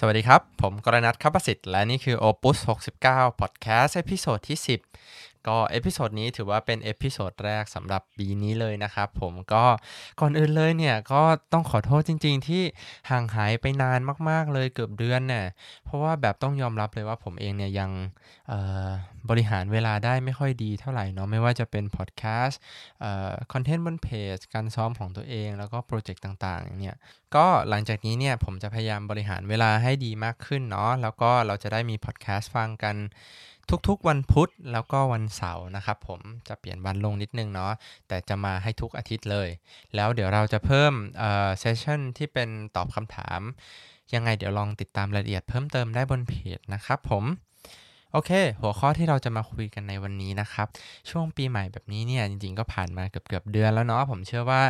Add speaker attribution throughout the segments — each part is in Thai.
Speaker 1: สวัสดีครับ ผมกรณัทคัประสิทธิ์และนี่คือ Opus 69 Podcast episode ที่ 10 ก็ episode นี้ถือว่าเป็น episode แรกสำหรับปีนี้เลยนะครับผมก็ก่อนอื่นเลยเนี่ย ก็ต้องขอโทษจริง ๆ ที่ห่างหายไปนานมากๆเลยเกือบเดือนเนี่ยเพราะว่าแบบต้องยอมรับเลยว่าผมเองเนี่ยยังบริหารเวลาได้ไม่ค่อยดีเท่าไหร่เนาะไม่ว่าจะเป็น podcast content บนเพจการซ้อมของตัวเองแล้วก็ project ต่างๆเนี่ยก็หลังจากนี้เนี่ยผมจะพยายามบริหารเวลาใให้ดีมากขึ้นเนาะแล้วก็เราจะได้มีพอดแคสต์ฟังกันทุกๆวันพุธแล้วก็วันเสาร์นะครับผมจะเปลี่ยนวันลงนิดนึงเนาะแต่จะมาให้ทุกอาทิตย์เลย แล้วเดี๋ยวเราจะเพิ่มเซสชั่นที่เป็นตอบคำถาม ยังไงเดี๋ยวลองติดตามรายละเอียดเพิ่มเติมได้บนเพจนะครับผมโอเค หัวข้อที่เราจะมาคุยกันในวันนี้นะครับ ช่วงปีใหม่แบบนี้เนี่ย จริงๆ ก็ผ่านมาเกือบๆเดือนแล้วเนาะผมเชื่อว่า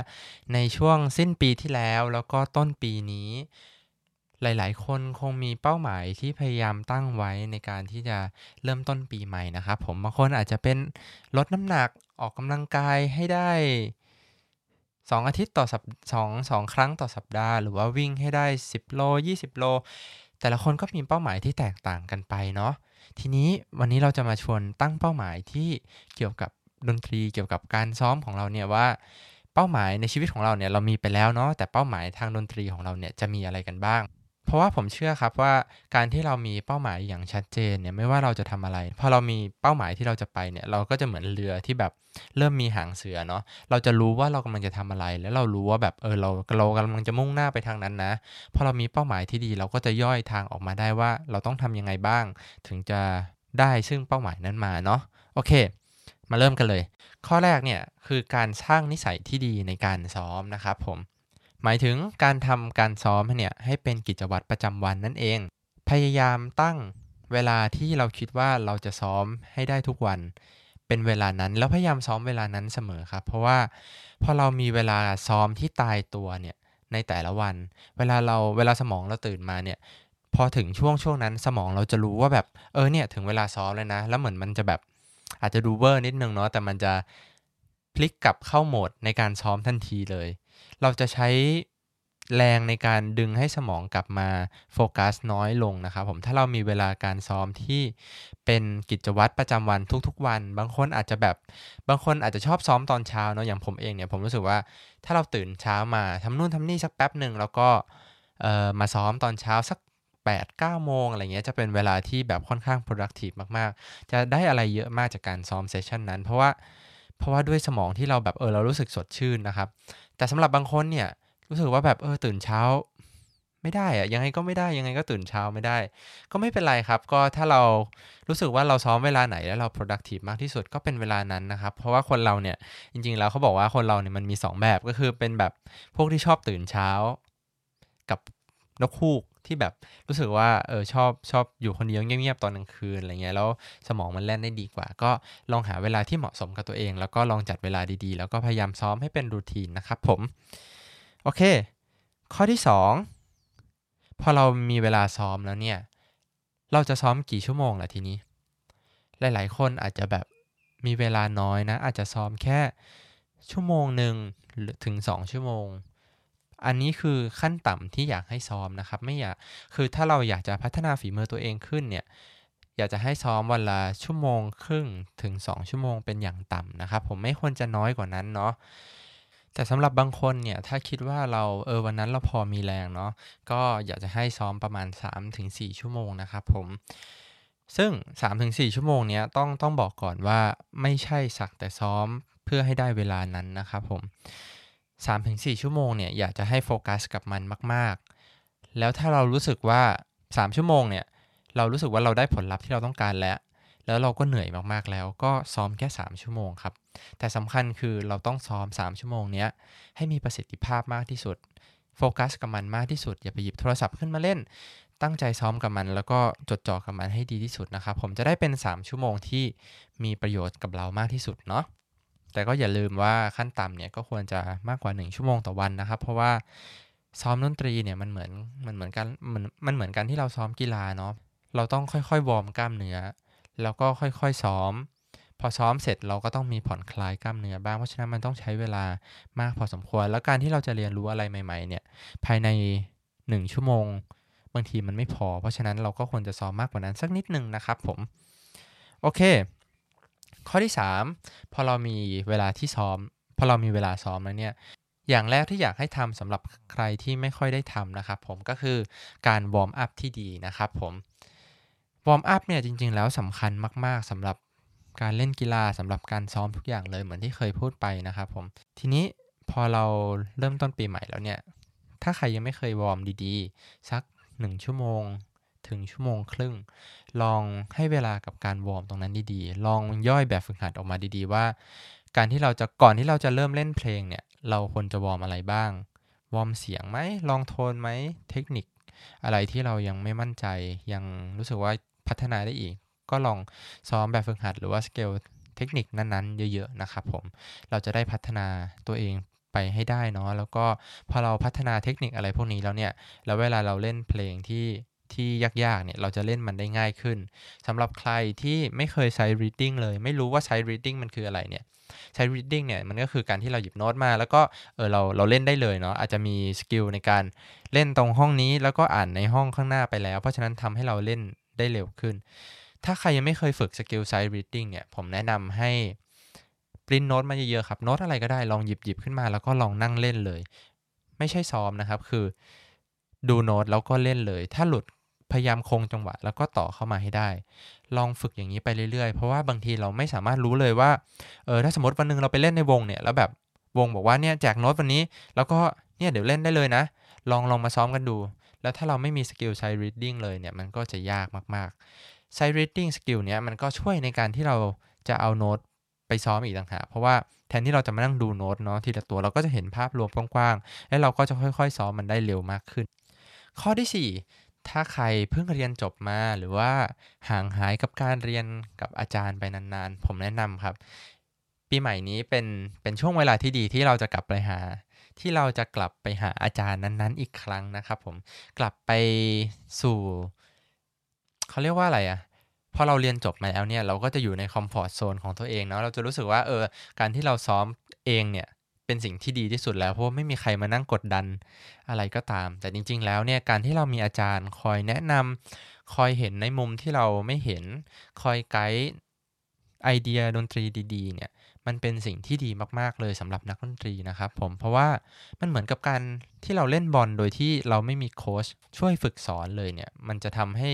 Speaker 1: ในช่วงสิ้นปีที่แล้วแล้วก็ต้นปีนี้ หลาย ๆ คนคงมีเป้าหมายที่พยายามตั้งไว้ในการที่จะเริ่มต้นปีใหม่นะครับผมบางคนอาจจะเป็นลดน้ำหนักออกกำลังกายให้ได้ 2 อาทิตย์ต่อสัปสองสองครั้งต่อสัปดาห์ หรือว่าวิ่งให้ได้ 10 โล 20 โล แต่ละคนก็มีเป้าหมายที่แตกต่างกันไปเนาะทีนี้วันนี้เราจะมาชวนตั้งเป้าหมายที่เกี่ยวกับดนตรีเกี่ยวกับการซ้อมของเราเนี่ยว่าเป้าหมายในชีวิตของเราเนี่ยเรามีไปแล้วเนาะแต่เป้าหมายทางดนตรีของเราเนี่ยจะมีอะไรกันบ้าง เพราะว่าผมเชื่อครับว่าการที่เรามีเป้าหมายอย่างชัดเจนเนี่ยไม่ว่าเราจะทำอะไรพอเรามีเป้าหมายที่เราจะไปเนี่ยเราก็จะเหมือนเรือที่แบบเริ่มมีหางเสือเนาะเราจะรู้ว่าเรากำลังจะทำอะไร แล้วเรารู้ว่าแบบเออเราเรากำลังจะมุ่งหน้าไปทางนั้นนะพอเรามีเป้าหมายที่ดี เราก็จะย่อยทางออกมาได้ว่าเราต้องทำยังไงบ้าง ถึงจะได้ซึ่งเป้าหมายนั้นมาเนาะโอเค มาเริ่มกันเลย ข้อแรกเนี่ยคือการสร้างนิสัยที่ดีในการซ้อมนะครับผม หมายถึงการทำการซ้อมเนี่ยให้เป็นกิจวัตรประจำวันนั่นเอง พยายามตั้งเวลาที่เราคิดว่าเราจะซ้อมให้ได้ทุกวัน เป็นเวลานั้นแล้วพยายามซ้อมเวลานั้นเสมอครับ เพราะว่าพอเรามีเวลาซ้อมที่ตายตัวเนี่ยในแต่ละวัน เวลาเราเวลาสมองเราตื่นมาเนี่ยพอถึงช่วงช่วงนั้นสมองเราจะรู้ว่าแบบเออเนี่ยถึงเวลาซ้อมเลยนะ แล้วเหมือนมันจะแบบอาจจะดูเวอร์นิดนึงเนาะแต่มันจะพลิกกลับเข้าโหมดในการซ้อมทันทีเลย เราจะใช้แรงในการดึงให้สมองกลับมาโฟกัสน้อยลงนะครับผมถ้าเรามีเวลาการซ้อมที่เป็นกิจวัตรประจำวันทุกๆวัน บางคนอาจจะแบบบางคนอาจจะชอบซ้อมตอนเช้าเนาะอย่างผมเองเนี่ยผมรู้สึกว่าถ้าเราตื่นเช้ามาทำนู่นทำนี่สักแป๊บหนึ่งแล้วก็เออมาซ้อมตอนเช้าสัก8 9โมงอะไรเงี้ยจะเป็นเวลาที่แบบค่อนข้าง productive มากๆ จะได้อะไรเยอะมากจากการซ้อมเซสชันนั้น เพราะว่า เพราะว่าด้วยสมองที่เราแบบเออเรารู้สึกสดชื่นนะครับ แต่สำหรับบางคนเนี่ยรู้สึกว่าแบบเออตื่นเช้า ไม่ได้อะยังไงก็ไม่ได้ยังไงก็ตื่นเช้าไม่ได้ ก็ไม่เป็นไรครับ ก็ถ้าเรารู้สึกว่าเราซ้อมเวลาไหนแล้วเรา productive มากที่สุดก็เป็นเวลานั้นนะครับ เพราะว่าคนเราเนี่ยจริง ๆ แล้วเขาบอกว่าคนเราเนี่ยมันมี 2 แบบก็คือเป็นแบบพวกที่ชอบตื่นเช้า กับนกคูก ที่แบบรู้สึกว่าเออชอบชอบอยู่คนเดียวเงียบๆตอนกลางคืนอะไรเงี้ยแล้วสมองมันแล่นได้ดีกว่า ก็ลองหาเวลาที่เหมาะสมกับตัวเอง แล้วก็ลองจัดเวลาดีๆ แล้วก็พยายามซ้อมให้เป็นรูทีนนะครับผม โอเค ข้อที่ 2 พอเรามีเวลาซ้อมแล้วเนี่ย เราจะซ้อมกี่ชั่วโมงล่ะทีนี้ หลายๆ คนอาจจะแบบมีเวลาน้อยนะ อาจจะซ้อมแค่ชั่วโมงหนึ่งถึง 2 ชั่วโมง อันนี้คือขั้นต่ำที่อยากให้ซ้อมนะครับ ไม่อยากคือถ้าเราอยากจะพัฒนาฝีมือตัวเองขึ้นเนี่ยอยากจะให้ซ้อมวันละชั่วโมงครึ่งถึง 2 ชั่วโมงเป็นอย่างต่ำนะครับ ผมไม่ควรจะน้อยกว่านั้นเนาะแต่สำหรับบางคนเนี่ยถ้าคิดว่าเราเออวันนั้นเราพอมีแรงเนาะก็อยากจะให้ซ้อมประมาณ 3-4 ชั่วโมงนะครับผมซึ่ง 3-4 ชั่วโมงเนี้ยต้องต้องบอกก่อนว่าไม่ใช่สักแต่ซ้อมเพื่อให้ได้เวลานั้นนะครับผม 3-4 ชั่วโมงเนี่ยอยากจะให้โฟกัสกับมันมาก ๆ แล้วถ้าเรารู้สึกว่า 3 ชั่วโมงเนี่ยเรารู้สึกว่าเราได้ผลลัพธ์ที่เราต้องการแล้ว แล้วเราก็เหนื่อยมากๆแล้วก็ซ้อมแค่ 3 ชั่วโมงครับ แต่สำคัญคือเราต้องซ้อม 3 ชั่วโมงเนี้ยให้มีประสิทธิภาพมากที่สุด โฟกัสกับมันมากที่สุด อย่าไปหยิบโทรศัพท์ขึ้นมาเล่น ตั้งใจซ้อมกับมัน แล้วก็จดจ่อกับมันให้ดีที่สุดนะครับ ผมจะได้เป็น 3 ชั่วโมงที่มีประโยชน์กับเรามากที่สุดเนาะ แต่ก็อย่าลืมว่าขั้นต่ำเนี่ยก็ควรจะมากกว่า 1 ชั่วโมงต่อวันนะครับ เพราะว่าซ้อมดนตรีเนี่ยมันเหมือนมันเหมือนกันมันมันเหมือนกันที่เราซ้อมกีฬาเนาะเราต้องค่อยๆ warm กล้ามเนื้อแล้วก็ค่อยๆซ้อม พอซ้อมเสร็จเราก็ต้องมีผ่อนคลายกล้ามเนื้อบ้างเพราะฉะนั้นมันต้องใช้เวลามากพอสมควร แล้วการที่เราจะเรียนรู้อะไรใหม่ ๆ เนี่ยภายใน 1 ชั่วโมง บางทีมันไม่พอ เพราะฉะนั้นเราก็ควรจะซ้อมมากกว่านั้นสักนิดนึงนะครับผมโอเค ข้อที่ 3 พอเรามีเวลาที่ซ้อม พอเรามีเวลาซ้อมแล้วเนี่ยอย่างแรกที่อยากให้ทำสำหรับใครที่ไม่ค่อยได้ทำนะครับผมก็คือการ warm up ที่ดีนะครับผม warm up เนี่ยจริง ๆ แล้วสำคัญมาก ๆสำหรับการเล่นกีฬาสำหรับการซ้อมทุกอย่างเลยเหมือนที่เคยพูดไปนะครับผมทีนี้พอเราเริ่มต้นปีใหม่แล้วเนี่ย ถ้าใครยังไม่เคย warm ดีๆ สัก 1 ชั่วโมง ถึงชั่วโมงครึ่ง ลองให้เวลากับการ warm ตรงนั้นดีๆ ลองย่อยแบบฝึกหัดออกมาดีๆว่า การที่เราจะก่อนที่เราจะเริ่มเล่นเพลงเนี่ย เราควรจะ warm อะไรบ้าง warm เสียงไหม long tone ไหม เทคนิค อะไรที่เรายังไม่มั่นใจ ยังรู้สึกว่าพัฒนาได้อีก ก็ลองซ้อมแบบฝึกหัดหรือว่าสเกลเทคนิคนั้นๆ เยอะๆ นะครับผม เราจะได้พัฒนาตัวเองไปให้ได้เนาะ แล้วก็พอเราพัฒนาเทคนิคอะไรพวกนี้แล้วเนี่ย แล้วเวลาเราเล่นเพลงที่ ที่ยากๆเนี่ยเราจะเล่นมันได้ง่ายขึ้นสำหรับใครที่ไม่เคยใช้ reading เลย ไม่รู้ว่าใช้ reading มันคืออะไรเนี่ยใช้ reading เนี่ยมันก็คือการที่เราหยิบโน้ตมา แล้วก็เออเราเราเล่นได้เลยเนาะอาจจะมี skill ในการเล่นตรงห้องนี้ แล้วก็อ่านในห้องข้างหน้าไปแล้ว เพราะฉะนั้นทำให้เราเล่นได้เร็วขึ้น ถ้าใครยังไม่เคยฝึกสกิลไซ reading เนี่ยผมแนะนำให้ปริ้นโน้ตมาเยอะๆครับโน้ตอะไรก็ได้ลองหยิบหยิบขึ้นมา แล้วก็ลองนั่งเล่นเลย ไม่ใช่ซ้อมนะครับคือดูโน้ตแล้วก็เล่นเลย ถ้าหลุด พยายามคงจังหวะ แล้วก็ต่อเข้ามาให้ได้ ลองฝึกอย่างนี้ไปเรื่อยๆ เพราะว่าบางทีเราไม่สามารถรู้เลยว่าเออถ้าสมมติวันนึงเราไปเล่นในวงเนี่ยแล้วแบบวงบอกว่าเนี่ยแจกโน้ตวันนี้ แล้วก็เนี่ยเดี๋ยวเล่นได้เลยนะ ลองลองมาซ้อมกันดู แล้วถ้าเราไม่มีสกิลใช้ reading เลยเนี่ยมันก็จะยากมากๆใช้ reading สกิลเนี้ยมันก็ช่วยในการที่เราจะเอาโน้ตไปซ้อมอีกต่างหากเพราะว่าแทนที่เราจะมานั่งดูโน้ตเนาะทีละตัวเราก็จะเห็นภาพรวมกว้างๆ แล้วเราก็จะค่อยๆ ซ้อมมันได้เร็วมากขึ้น ข้อที่ 4 ถ้าใครเพิ่งเรียนจบมาหรือว่าห่างหายกับการเรียนกับอาจารย์ไปนานๆ ผมแนะนำครับ ปีใหม่นี้เป็นเป็นช่วงเวลาที่ดีที่เราจะกลับไปหา ที่เราจะกลับไปหาอาจารย์นั้นๆ อีกครั้งนะครับผมกลับไปสู่เขาเรียกว่าอะไรอะพอเราเรียนจบมาแล้วเนี่ยเราก็จะอยู่ในคอมฟอร์ทโซนของตัวเองเนาะเราจะรู้สึกว่าเออการที่เราซ้อมเองเนี่ย เป็นสิ่งที่ดีที่สุดแล้วเพราะว่าไม่มีใครมานั่งกดดันอะไรก็ตาม แต่จริง ๆ แล้วเนี่ยการที่เรามีอาจารย์คอยแนะนำคอยเห็นในมุมที่เราไม่เห็น คอยไกด์ไอเดียดนตรีดี ๆ เนี่ยมันเป็นสิ่งที่ดีมาก ๆ เลยสำหรับนักดนตรีนะครับผมเพราะว่ามันเหมือนกับการที่เราเล่นบอลโดยที่เราไม่มีโค้ชช่วยฝึกสอนเลยเนี่ยมันจะทำให้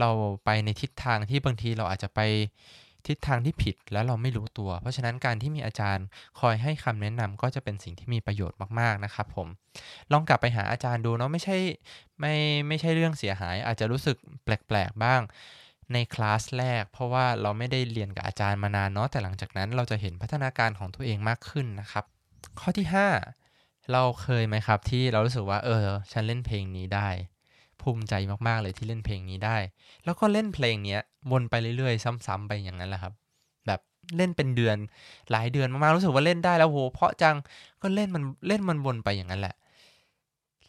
Speaker 1: เราไปในทิศทางที่บางทีเราอาจจะไป ทิศทางที่ผิดแล้วเราไม่รู้ตัว เพราะฉะนั้นการที่มีอาจารย์คอยให้คำแนะนำก็จะเป็นสิ่งที่มีประโยชน์มากๆนะครับผมลองกลับไปหาอาจารย์ดูเนาะไม่ใช่ไม่ไม่ใช่เรื่องเสียหาย อาจจะรู้สึกแปลกๆบ้างในคลาสแรก เพราะว่าเราไม่ได้เรียนกับอาจารย์มานานเนาะแต่หลังจากนั้นเราจะเห็นพัฒนาการของตัวเองมากขึ้นนะครับ ข้อที่ 5 เราเคยไหมครับที่เรารู้สึกว่าเออ ฉันเล่นเพลงนี้ได้ ภูมิใจมากๆเลยที่เล่นเพลงนี้ได้ แล้วก็เล่นเพลงนี้วนไปเรื่อยๆ ซ้ำๆไปอย่างนั้นแหละครับ แบบเล่นเป็นเดือนหลายเดือนมากๆรู้สึกว่าเล่นได้แล้วโหเพราะจังก็เล่นมันเล่นมันวนไปอย่างนั้นแหละ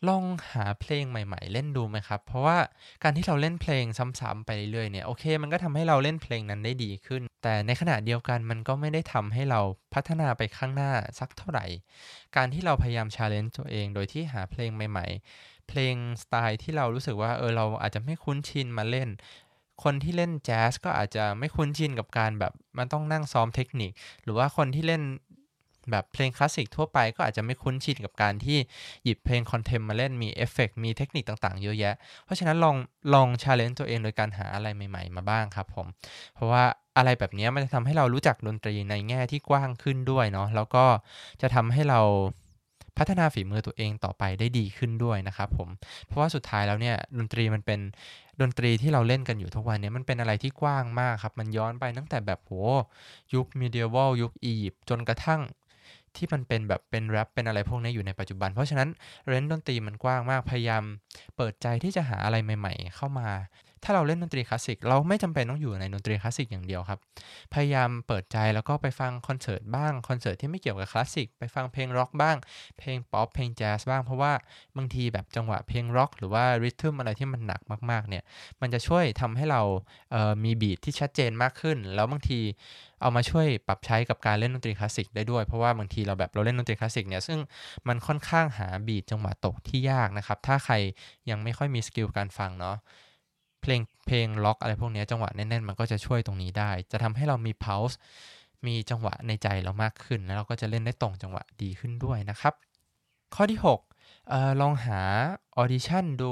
Speaker 1: ลองหาเพลงใหม่ ๆ เล่นดูไหมครับ เพราะว่าการที่เราเล่นเพลงซ้ำๆไปเรื่อยๆเนี่ยโอเค มันก็ทำให้เราเล่นเพลงนั้นได้ดีขึ้น แต่ในขณะเดียวกันมันก็ไม่ได้ทำให้เราพัฒนาไปข้างหน้าสักเท่าไหร่ การที่เราพยายามชาเลนจ์ตัวเอง โดยที่หาเพลงใหม่ ๆ เพลงสไตล์ที่เรารู้สึกว่าเออเราอาจจะไม่คุ้นชินมาเล่น คนที่เล่นแจ๊สก็อาจจะไม่คุ้นชินกับการแบบมันต้องนั่งซ้อมเทคนิค หรือว่าคนที่เล่นแบบเพลงคลาสสิกทั่วไปก็อาจจะไม่คุ้นชินกับการที่หยิบเพลง contemp มาเล่นมีเอฟเฟกมีเทคนิคต่างๆเยอะแยะ เพราะฉะนั้นลองลอง challenge ตัวเองโดยการหาอะไรใหม่ ๆ มาบ้างครับผม เพราะว่าอะไรแบบนี้มันจะทำให้เรารู้จักดนตรีในแง่ที่กว้างขึ้นด้วยเนาะแล้วก็จะทำให้เรา พัฒนาฝีมือตัวเองต่อไปได้ดีขึ้นด้วยนะครับผมเพราะว่าสุดท้ายแล้วเนี่ยดนตรีมันเป็นดนตรีที่เราเล่นกันอยู่ทุกวันนี้มันเป็นอะไรที่กว้างมากครับ มันย้อนไปตั้งแต่แบบโหยุค medieval ยุคอียิปต์จนกระทั่งที่มันเป็นแบบเป็นแรปเป็นอะไรพวกนี้อยู่ในปัจจุบัน เพราะฉะนั้น range ดนตรีมันกว้างมากพยายาม เปิดใจที่จะหาอะไรใหม่ ๆ เข้ามา ถ้าเราเล่นดนตรีคลาสสิกเราไม่จำเป็นต้องอยู่ในดนตรีคลาสสิกอย่างเดียวครับ พยายามเปิดใจแล้วก็ไปฟังคอนเสิร์ตบ้างคอนเสิร์ตที่ไม่เกี่ยวกับคลาสสิกไปฟังเพลงร็อกบ้าง เพลงป๊อปเพลงแจ๊สบ้างเพราะว่าบางทีแบบจังหวะเพลงร็อกหรือว่า rhythm อะไรที่มันหนักมากๆเนี่ยมันจะช่วยทำให้เรามี beat ที่ชัดเจนมากขึ้น แล้วบางทีเอามาช่วยปรับใช้กับการเล่นดนตรีคลาสสิกได้ด้วย เพราะว่าบางทีเราแบบเราเล่นดนตรีคลาสสิกเนี่ยซึ่งมันค่อนข้างหา beat จังหวะตกที่ยากนะครับ ถ้าใครยังไม่ค่อยมี skill การฟังเนาะ เพลงเพลงร็อกอะไรพวกนี้จังหวะแน่นๆ มันก็จะช่วยตรงนี้ได้ จะทำให้เรามี pulse มีจังหวะในใจเรามากขึ้น แล้วเราก็จะเล่นได้ตรงจังหวะดีขึ้นด้วยนะครับ ข้อที่6ออลองหาออดิชั่นดู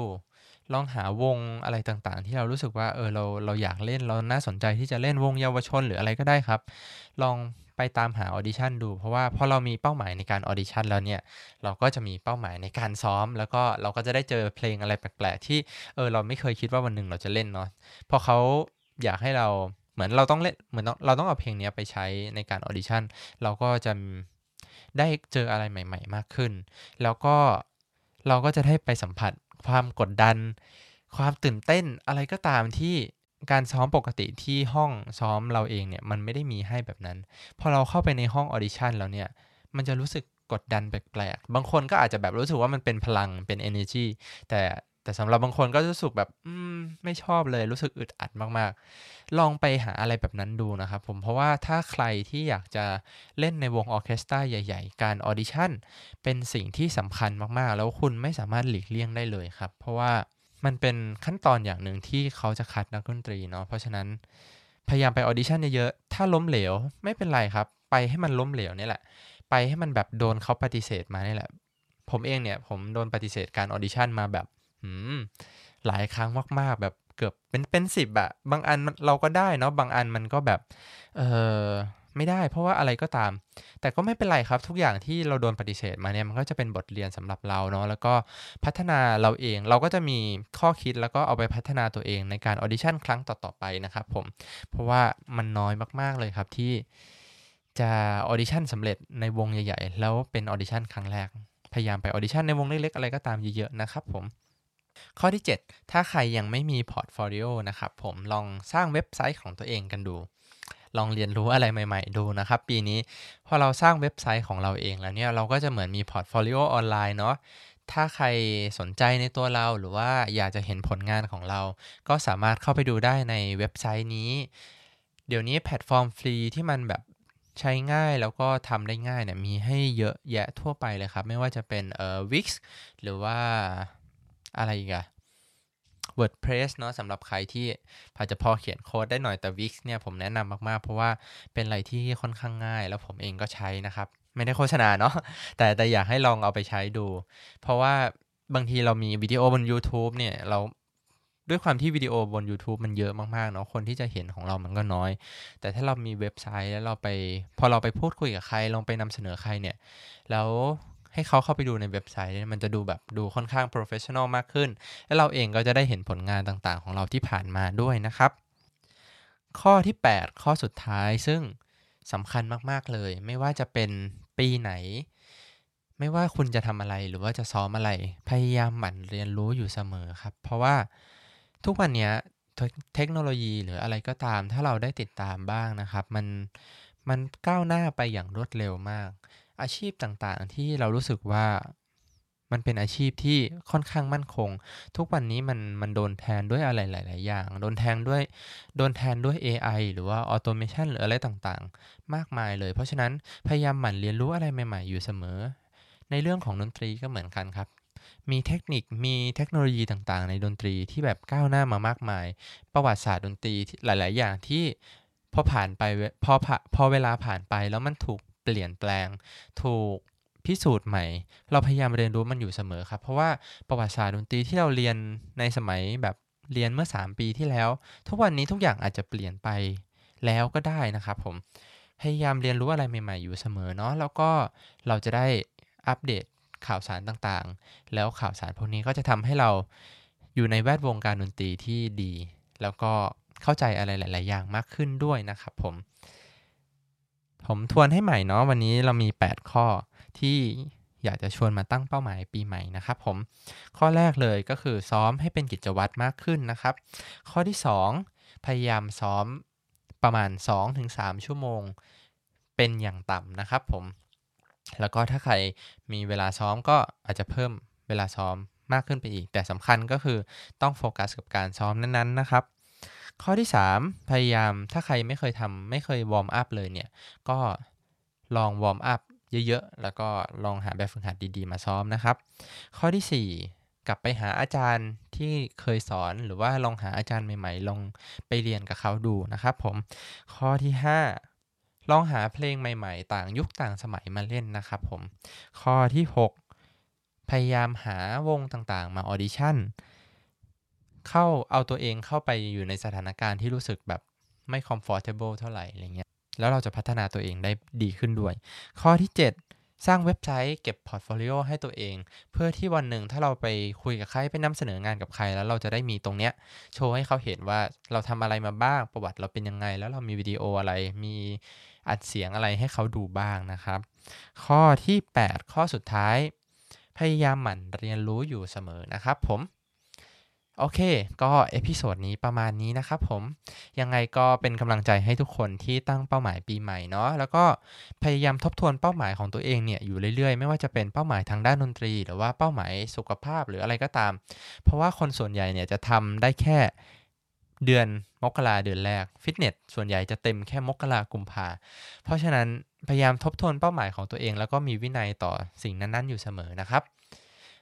Speaker 1: ลองหาวงอะไรต่างๆ ที่เรารู้สึกว่าเออเราเราอยากเล่นเราน่าสนใจที่จะเล่นวงเยาวชนหรืออะไรก็ได้ครับ ลอง ไปตามหาออดิชั่นดู เพราะว่าพอเรามีเป้าหมายในการออดิชั่นแล้วเนี่ย เราก็จะมีเป้าหมายในการซ้อม แล้วก็เราก็จะได้เจอเพลงอะไรแปลกๆ ที่เออเราไม่เคยคิดว่าวันหนึ่งเราจะเล่นเนาะพอเขาอยากให้เราเหมือนเราต้องเล่นเหมือนเราต้องเอาเพลงนี้ไปใช้ในการออดิชั่นเราก็จะได้เจออะไรใหม่ ๆ มากขึ้น แล้วก็เราก็จะได้ไปสัมผัสความกดดัน ความตื่นเต้นอะไรก็ตามที่ การซ้อมปกติที่ห้องซ้อมเราเองเนี่ยมันไม่ได้มีให้แบบนั้น พอเราเข้าไปในห้องออดิชั่นแล้วเนี่ยมันจะรู้สึกกดดันแปลกๆ บางคนก็อาจจะแบบรู้สึกว่ามันเป็นพลังเป็น energy แต่แต่สำหรับบางคนก็รู้สึกแบบอืมไม่ชอบเลยรู้สึกอึดอัดมากๆ ลองไปหาอะไรแบบนั้นดูนะครับผมเพราะว่าถ้าใครที่อยากจะเล่นในวงออเคสตราใหญ่ ๆ การออดิชั่นเป็นสิ่งที่สำคัญมากๆ แล้วคุณไม่สามารถหลีกเลี่ยงได้เลยครับ เพราะว่า มันเป็นขั้นตอนอย่างหนึ่งที่เขาจะคัดนักดนตรีเนาะเพราะฉะนั้นพยายามไปออดิชั่นเยอะๆถ้าล้มเหลวไม่เป็นไรครับ ไปให้มันล้มเหลวนี่แหละ ไปให้มันแบบโดนเขาปฏิเสธมานี่แหละ ผมเองเนี่ย ผมโดนปฏิเสธการออดิชั่นมาแบบหลายครั้งมากๆแบบเกือบเป็นเป็นสิบอะบางอันเราก็ได้เนาะบางอันมันก็แบบ เออ ไม่ได้เพราะว่าอะไรก็ตาม แต่ก็ไม่เป็นไรครับ ทุกอย่างที่เราโดนปฏิเสธมาเนี่ยมันก็จะเป็นบทเรียนสำหรับเราเนาะแล้วก็พัฒนาเราเองเราก็จะมีข้อคิดแล้วก็เอาไปพัฒนาตัวเองในการออดิชั่นครั้งต่อๆไปนะครับผมเพราะว่ามันน้อยมากๆเลยครับที่จะออดิชั่นสำเร็จในวงใหญ่ๆ แล้วเป็นออดิชั่นครั้งแรก พยายามไปออดิชั่นในวงเล็กๆ อะไรก็ตามเยอะๆ นะครับผม ข้อที่ 7 ถ้าใครยังไม่มี portfolio นะครับผมลองสร้างเว็บไซต์ของตัวเองกันดู ลองเรียนรู้อะไรใหม่ ๆ ดูนะครับ ปีนี้พอเราสร้างเว็บไซต์ของเราเองแล้วเนี่ยเราก็จะเหมือนมี portfolio ออนไลน์เนาะถ้าใครสนใจในตัวเราหรือว่าอยากจะเห็นผลงานของเรา ก็สามารถเข้าไปดูได้ในเว็บไซต์นี้ เดี๋ยวนี้แพลตฟอร์มฟรีที่มันแบบใช้ง่ายแล้วก็ทำได้ง่ายเนี่ยมีให้เยอะแยะทั่วไปเลยครับ ไม่ว่าจะเป็นเอ่อ Wix หรือว่าอะไรอีกอะ WordPress เนาะสำหรับใครที่พอจะพอเขียนโค้ดได้หน่อยแต่ Wix เนี่ยผมแนะนำมากๆ เพราะว่าเป็นอะไรที่ค่อนข้างง่าย แล้วผมเองก็ใช้นะครับ ไม่ได้โฆษณาเนาะแต่แต่อยากให้ลองเอาไปใช้ดู เพราะว่าบางทีเรามีวิดีโอบน YouTube เนี่ยเราด้วยความที่วิดีโอบน YouTube มันเยอะมากๆเนาะคนที่จะเห็นของเรามันก็น้อย แต่ถ้าเรามีเว็บไซต์แล้วเราไป พอเราไปพูดคุยกับใครลองไปนำเสนอใครเนี่ย แล้ว ให้เขาเข้าไปดูในเว็บไซต์ มันจะดูแบบดูค่อนข้าง professional มากขึ้น และเราเองก็จะได้เห็นผลงานต่างๆ ของเราที่ผ่านมาด้วยนะครับ ข้อที่ 8 ข้อสุดท้ายซึ่งสำคัญมากๆเลย ไม่ว่าจะเป็นปีไหน ไม่ว่าคุณจะทำอะไรหรือว่าจะซ้อมอะไร พยายามหมั่นเรียนรู้อยู่เสมอครับ เพราะว่าทุกวันนี้เทคโนโลยีหรืออะไรก็ตาม ถ้าเราได้ติดตามบ้างนะครับ มันมันก้าวหน้าไปอย่างรวดเร็วมาก อาชีพต่างๆ ที่เรารู้สึกว่ามันเป็นอาชีพที่ค่อนข้างมั่นคง ทุกวันนี้มันมันโดนแทนด้วยอะไรหลาย ๆ อย่าง โดนแทนด้วยโดนแทนด้วย AI หรือว่าออโตเมชันหรืออะไรต่างๆ มากมายเลย เพราะฉะนั้นพยายามหมั่นเรียนรู้อะไรใหม่ ๆ อยู่เสมอ ในเรื่องของดนตรีก็เหมือนกันครับ มีเทคนิคมีเทคโนโลยีต่างๆ ในดนตรีที่แบบก้าวหน้ามามากมาย ประวัติศาสตร์ดนตรีหลาย ๆ อย่างที่พอผ่านไปพอพอเวลาผ่านไปแล้วมันถูก เปลี่ยนแปลง ถูกพิสูจน์ใหม่ เราพยายามเรียนรู้มันอยู่เสมอครับ เพราะว่าประวัติศาสตร์ดนตรีที่เราเรียนในสมัยแบบเรียนเมื่อ 3 ปีที่แล้ว ทุกวันนี้ทุกอย่างอาจจะเปลี่ยนไปแล้วก็ได้นะครับผมพยายามเรียนรู้อะไรใหม่ๆ อยู่เสมอเนาะแล้วก็เราจะได้อัปเดตข่าวสารต่างๆ แล้วข่าวสารพวกนี้ก็จะทำให้เราอยู่ในแวดวงการดนตรีที่ดี แล้วก็เข้าใจอะไรหลาย ๆ อย่างมากขึ้นด้วยนะครับผม ผมทวนให้ใหม่เนาะวันนี้เรามี 8 ข้อที่อยากจะชวนมาตั้งเป้าหมายปีใหม่นะครับผมข้อแรกเลยก็คือซ้อมให้เป็นกิจวัตรมากขึ้นนะครับ ข้อที่ 2 พยายามซ้อมประมาณ 2-3 ชั่วโมงเป็นอย่างต่ำนะครับผม แล้วก็ถ้าใครมีเวลาซ้อมก็อาจจะเพิ่มเวลาซ้อมมากขึ้นไปอีก แต่สำคัญก็คือต้องโฟกัสกับการซ้อมนั้นๆนะครับ ข้อที่ 3 พยายามถ้าใครไม่เคยทำไม่เคย warm up เลยเนี่ย ก็ลอง warm up เยอะๆ แล้วก็ลองหาแบบฝึกหัดดีๆ มาซ้อมนะครับ ข้อที่ 4 กลับไปหาอาจารย์ที่เคยสอนหรือว่าลองหาอาจารย์ใหม่ๆ ลองไปเรียนกับเขาดูนะครับผมข้อที่ 5 ลองหาเพลงใหม่ๆ ต่างยุคต่างสมัยมาเล่นนะครับผมข้อที่ 6 พยายามหาวงต่างๆ มาออดิชั่น เข้าเอาตัวเองเข้าไปอยู่ในสถานการณ์ที่รู้สึกแบบไม่ comfortable เท่าไหร่อะไรเงี้ยแล้วเราจะพัฒนาตัวเองได้ดีขึ้นด้วย ข้อที่ 7 สร้างเว็บไซต์เก็บ portfolio ให้ตัวเอง เพื่อที่วันหนึ่งถ้าเราไปคุยกับใครไปนำเสนองานกับใคร แล้วเราจะได้มีตรงเนี้ยโชว์ให้เขาเห็นว่าเราทำอะไรมาบ้างประวัติเราเป็นยังไง แล้วเรามีวิดีโออะไรมีอัดเสียงอะไรให้เขาดูบ้างนะครับ ข้อที่ 8 ข้อสุดท้าย พยายามหมั่นเรียนรู้อยู่เสมอนะครับผม โอเค ก็ episode นี้ประมาณนี้นะครับผม ยังไงก็เป็นกำลังใจให้ทุกคนที่ตั้งเป้าหมายปีใหม่เนาะ แล้วก็พยายามทบทวนเป้าหมายของตัวเองเนี่ยอยู่เรื่อยๆ ไม่ว่าจะเป็นเป้าหมายทางด้านดนตรี หรือว่าเป้าหมายสุขภาพหรืออะไรก็ตาม เพราะว่าคนส่วนใหญ่เนี่ยจะทำได้แค่เดือนมกราเดือนแรก ฟิตเนสส่วนใหญ่จะเต็มแค่มกรากุมภาเพราะฉะนั้นพยายามทบทวนเป้าหมายของตัวเอง แล้วก็มีวินัยต่อสิ่งนั้นๆ อยู่เสมอนะครับ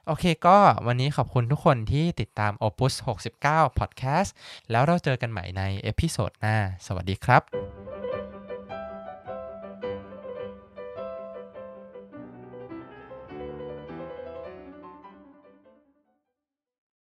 Speaker 1: โอเคก็วันนี้ขอบคุณทุกคนที่ติดตาม Opus 69 Podcast แล้วเราเจอกันใหม่ในเอพิโซดหน้า สวัสดีครับ